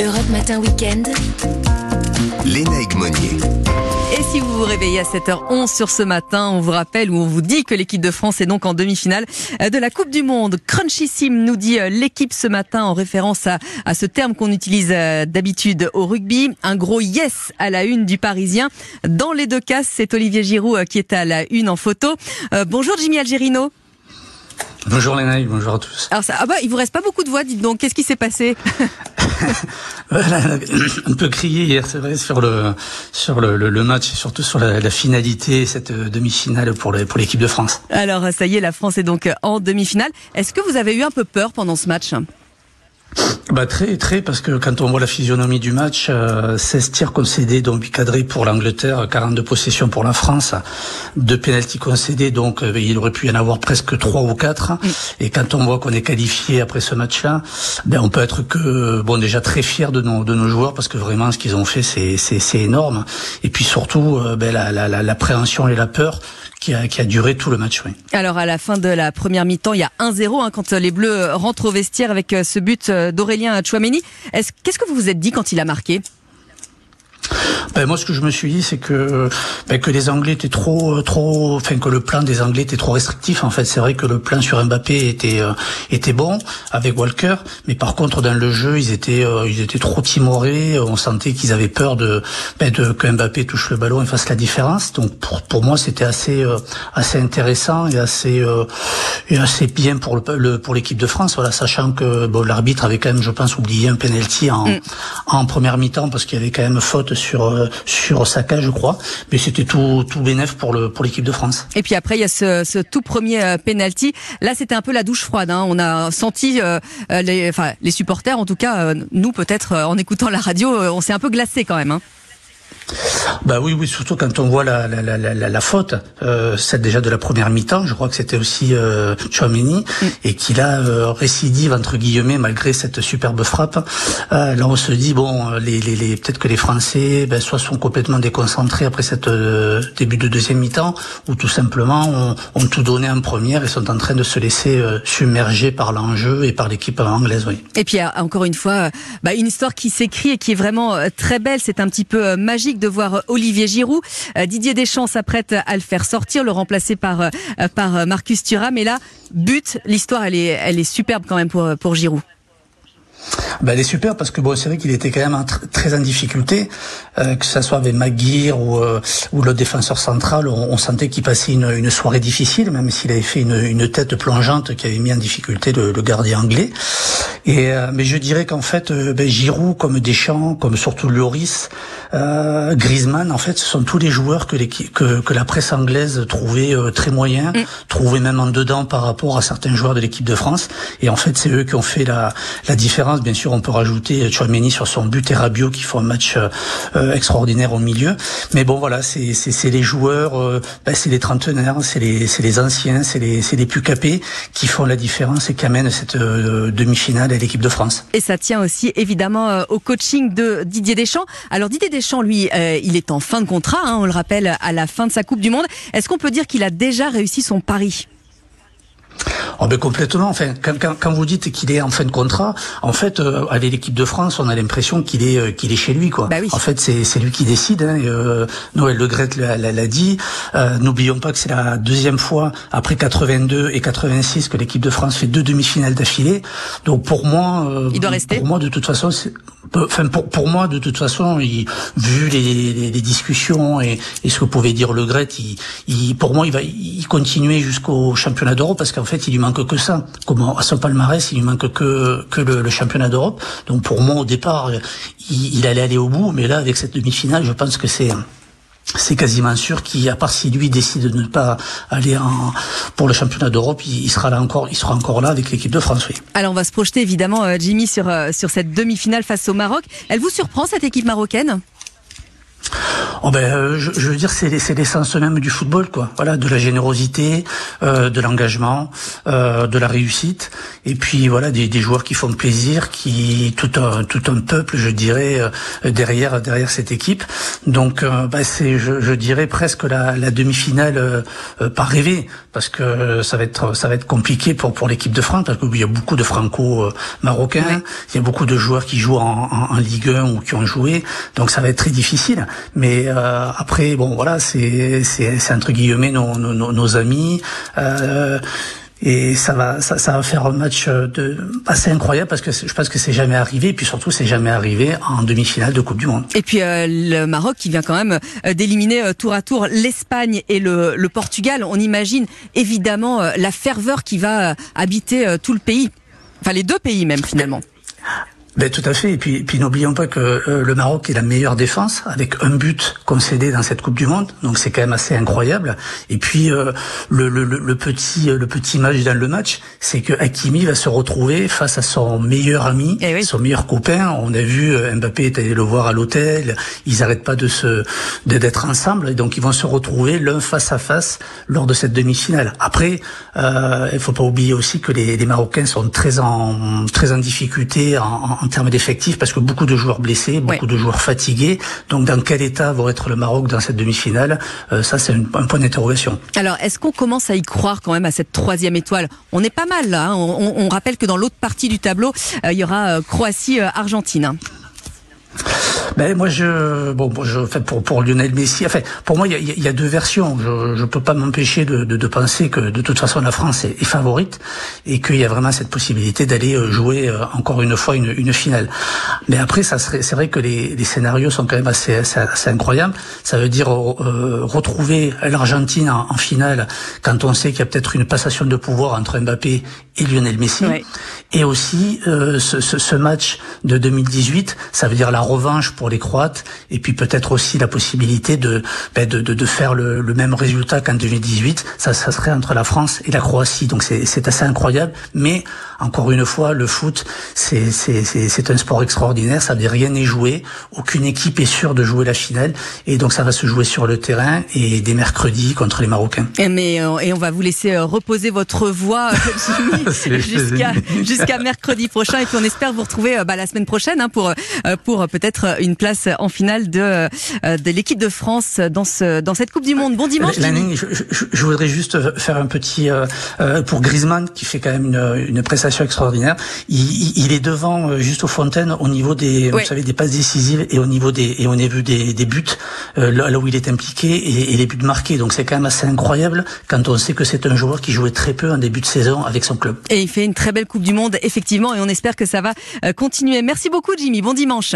Europe Matin Weekend. Léna Egmonier. Et si vous vous réveillez à 7h11 sur ce matin, on vous rappelle ou on vous dit que l'équipe de France est donc en demi-finale euh, de la Coupe du Monde. Crunchissime nous dit euh, l'équipe ce matin en référence à, à ce terme qu'on utilise euh, d'habitude au rugby. Un gros yes à la une du Parisien. Dans les deux cas, c'est Olivier Giroud qui est à la une en photo. Euh, bonjour Jimmy Algerino. Bonjour Léna, bonjour à tous. Alors ça, ah bah, il vous reste pas beaucoup de voix, dites donc. Qu'est-ce qui s'est passé? Un peu crié hier, c'est vrai, sur le sur le, match et surtout sur la, finalité, cette euh, demi-finale pour pour l'équipe de France. Alors ça y est, la France est donc en demi-finale. Est-ce que vous avez eu un peu peur pendant ce match? Bah très très parce que quand on voit la physionomie du match, euh, 16 tirs concédés donc cadrés pour l'Angleterre, 42 possessions pour la France, deux pénaltys concédés donc euh, il aurait pu y en avoir presque trois ou quatre. Et quand on voit qu'on est qualifié après ce match-là, ben on peut être que bon déjà très fier de nos de nos joueurs parce que vraiment ce qu'ils ont fait c'est c'est énorme. Et puis surtout euh, ben la la la l'appréhension et la peur qui a, duré tout le match. Alors à la fin de la première mi-temps, il y a 1-0 hein, quand les Bleus rentrent au vestiaire avec euh, ce but euh, d'Aurélien Chouameni. Est-ce, qu'est-ce que vous vous êtes dit quand il a marqué? Ben moi, ce que je me suis dit, c'est que ben, que les Anglais étaient trop, trop, enfin que le plan des Anglais était trop restrictif. En fait, c'est vrai que le plan sur Mbappé était euh, était bon avec Walker, mais par contre dans le jeu, ils étaient euh, ils étaient trop timorés. On sentait qu'ils avaient peur de, ben, de que Mbappé touche le ballon et fasse la différence. Donc pour pour moi, c'était assez euh, assez intéressant et assez euh, et assez bien pour le, le pour l'équipe de France. Voilà, sachant que bon l'arbitre avait quand même, je pense, oublié un penalty en Mm. en première mi-temps parce qu'il y avait quand même faute sur euh, sur Osaka, je crois. Mais c'était tout tout bénef pour le pour l'équipe de France. Et puis après, il y a ce, ce tout premier euh, penalty. Là, c'était un peu la douche froide. Hein. On a senti euh, euh, les, enfin, les supporters, en tout cas, nous peut-être en écoutant la radio, on s'est un peu glacé quand même. Hein. Bah oui, oui, surtout quand on voit la la la la, la faute, euh, celle déjà de la première mi-temps. Je crois que c'était aussi euh, Chouameni et qu'il a euh, récidive entre guillemets malgré cette superbe frappe. Euh, là, on se dit bon, les les, les peut-être que les Français, ben, soit sont complètement déconcentrés après cette euh, début de deuxième mi-temps, ou tout simplement ont, ont tout donné en première et sont en train de se laisser euh, submerger par l'enjeu et par l'équipe anglaise. Oui. Et puis euh, encore une fois, bah, une histoire qui s'écrit et qui est vraiment très belle. C'est un petit peu euh, de voir euh, Olivier Giroud. Euh, Didier Deschamps s'apprête à le faire sortir, le remplacer par euh, par Marcus Thuram. Et là, but. L'histoire, elle est elle est superbe quand même pour pour Giroud. Ben, elle est super parce que bon, c'est vrai qu'il était quand même très en difficulté, que ça soit avec Maguire ou, euh, ou le défenseur central, on, sentait qu'il passait une, soirée difficile, même s'il avait fait une, tête plongeante qui avait mis en difficulté le gardien anglais. Et euh, mais je dirais qu'en fait, euh, ben, Giroud, comme Deschamps, comme surtout Lloris, euh, Griezmann, en fait, ce sont tous les joueurs que, l'équipe- que, que la presse anglaise trouvait euh, très moyens, trouvait même en dedans par rapport à certains joueurs de l'équipe de France. Et en fait, c'est eux qui ont fait la, la différence. Bien sûr, on peut rajouter Chouameni sur son but et Rabiot qui font un match euh, extraordinaire au milieu. Mais bon, voilà, c'est les joueurs, ben, c'est les trentenaires, c'est les, les anciens, c'est les, les plus capés qui font la différence et qui amènent cette euh, demi-finale Et ça tient aussi évidemment euh, au coaching de Didier Deschamps. Alors Didier Deschamps, lui, euh, il est en fin de contrat, hein, on le rappelle, à la fin de sa Coupe du Monde. Est-ce qu'on peut dire qu'il a déjà réussi son pari? Oh ben complètement. Enfin, quand, quand, quand vous dites qu'il est en fin de contrat, en fait, euh, avec l'équipe de France, on a l'impression qu'il est euh, qu'il est chez lui, quoi. Bah oui. En fait, c'est c'est lui qui décide. Hein, et, euh, Noël Le Gret l'a, dit. Euh, N'oublions pas que c'est la deuxième fois après 82 et 86 que l'équipe de France fait deux demi-finales d'affilée. Donc pour moi, euh, Il doit rester Pour moi, de toute façon, c'est Enfin, pour, pour moi, de toute façon, il, vu les, les, les discussions et, et ce que pouvait dire Le Gret, il, il, pour moi, il va il continuer jusqu'au championnat d'Europe parce qu'en fait, il lui manque que ça. Comme à son palmarès, il lui manque que que le, championnat d'Europe. Donc pour moi, au départ, il, allait aller au bout, mais là, avec cette demi-finale, je pense que c'est c'est quasiment sûr qu'il, à part si lui décide de ne pas aller pour le championnat d'Europe, il, sera là encore, il sera encore là avec l'équipe de France. Alors on va se projeter évidemment, euh, Jimmy, sur, euh, sur cette demi-finale face au Maroc. Elle vous surprend cette équipe marocaine? Oh ben, euh, je, je, veux dire, c'est l'essence même du football, quoi. Voilà, de la générosité, euh, de l'engagement, euh, de la réussite, et puis voilà, des, des, joueurs qui font plaisir, qui tout un tout un peuple, je dirais, euh, derrière derrière cette équipe. Donc, bah, c'est, je, je, dirais presque la, la demi-finale par rêver, parce que ça va être ça va être compliqué pour pour l'équipe de France, parce qu'il y a beaucoup de franco-marocains, il y a beaucoup de joueurs qui jouent en, en, en Ligue 1 ou qui ont joué, donc ça va être très difficile. Mais euh, après, bon, voilà, c'est c'est entre guillemets nos, nos, nos amis. Euh, et ça va, ça, ça, va faire un match de, assez incroyable parce que je pense que c'est jamais arrivé. Et puis surtout, c'est jamais arrivé en demi-finale de Coupe du Monde. Et puis euh, le Maroc qui vient quand même euh, d'éliminer euh, tour à tour l'Espagne et le, le, Portugal. On imagine évidemment la ferveur qui va habiter tout le pays. Enfin, les deux pays même finalement. Ben, tout à fait. Et puis, puis n'oublions pas que euh, le Maroc est la meilleure défense avec un but concédé dans cette Coupe du Monde. Donc c'est quand même assez incroyable. Et puis euh, le, le, le, petit le petit match dans le match, c'est que Hakimi va se retrouver face à son meilleur ami, eh son meilleur copain. On a vu euh, Mbappé est allé le voir à l'hôtel. Ils n'arrêtent pas de se d'être ensemble. Et donc ils vont se retrouver l'un face à face lors de cette demi-finale. Après, euh, il faut pas oublier aussi que les, les Marocains sont très en très en difficulté en en termes d'effectifs parce que beaucoup de joueurs blessés, beaucoup de joueurs fatigués. Donc dans quel état va être le Maroc dans cette demi-finale? Euh, Ça c'est un, point d'interrogation. Alors est-ce qu'on commence à y croire quand même à cette troisième étoile? On est pas mal là. Hein. on, rappelle que dans l'autre partie du tableau, euh, il y aura euh, Croatie-Argentine. Ben moi je bon je fais pour pour Lionel Messi. Enfin pour moi il y a, y a, deux versions. Je je peux pas m'empêcher de, de, de penser que de toute façon la France est, est favorite et qu'il y a vraiment cette possibilité d'aller euh, jouer euh, encore une fois une, une finale. Mais après ça serait c'est vrai que les, les scénarios sont quand même assez assez, incroyables. Ça veut dire euh, retrouver l'Argentine en, en, finale quand on sait qu'il y a peut-être une passation de pouvoir entre Mbappé et Lionel Messi. Et aussi euh, ce, ce, ce match de 2018, ça veut dire la revanche pour les Croates, et puis peut-être aussi la possibilité de, ben de, de, de, faire le, le même résultat qu'en 2018. Ça, ça serait entre la France et la Croatie. Donc c'est assez incroyable. Mais encore une fois, le foot, c'est un sport extraordinaire. Ça veut dire rien n'est joué. Aucune équipe est sûre de jouer la finale. Et donc ça va se jouer sur le terrain et des mercredis contre les Marocains. Et, mais, euh, et on va vous laisser euh, reposer votre voix jusqu'à jusqu'à mercredi prochain. Et puis on espère vous retrouver euh, bah, la semaine prochaine hein, pour, pour peut-être une place en finale de, de l'équipe de France dans, ce, dans cette Coupe du Monde. Bon dimanche. je, je, je, voudrais juste faire un petit euh, pour Griezmann qui fait quand même une, une prestation extraordinaire. Il, il, est devant euh, juste aux Fontaines au niveau des vous savez des passes décisives et au niveau des et au niveau des, des buts euh, là où il est impliqué et, et les buts marqués. Donc c'est quand même assez incroyable quand on sait que c'est un joueur qui jouait très peu en début de saison avec son club. Et il fait une très belle Coupe du Monde effectivement et on espère que ça va continuer. Merci beaucoup Jimmy. Bon dimanche.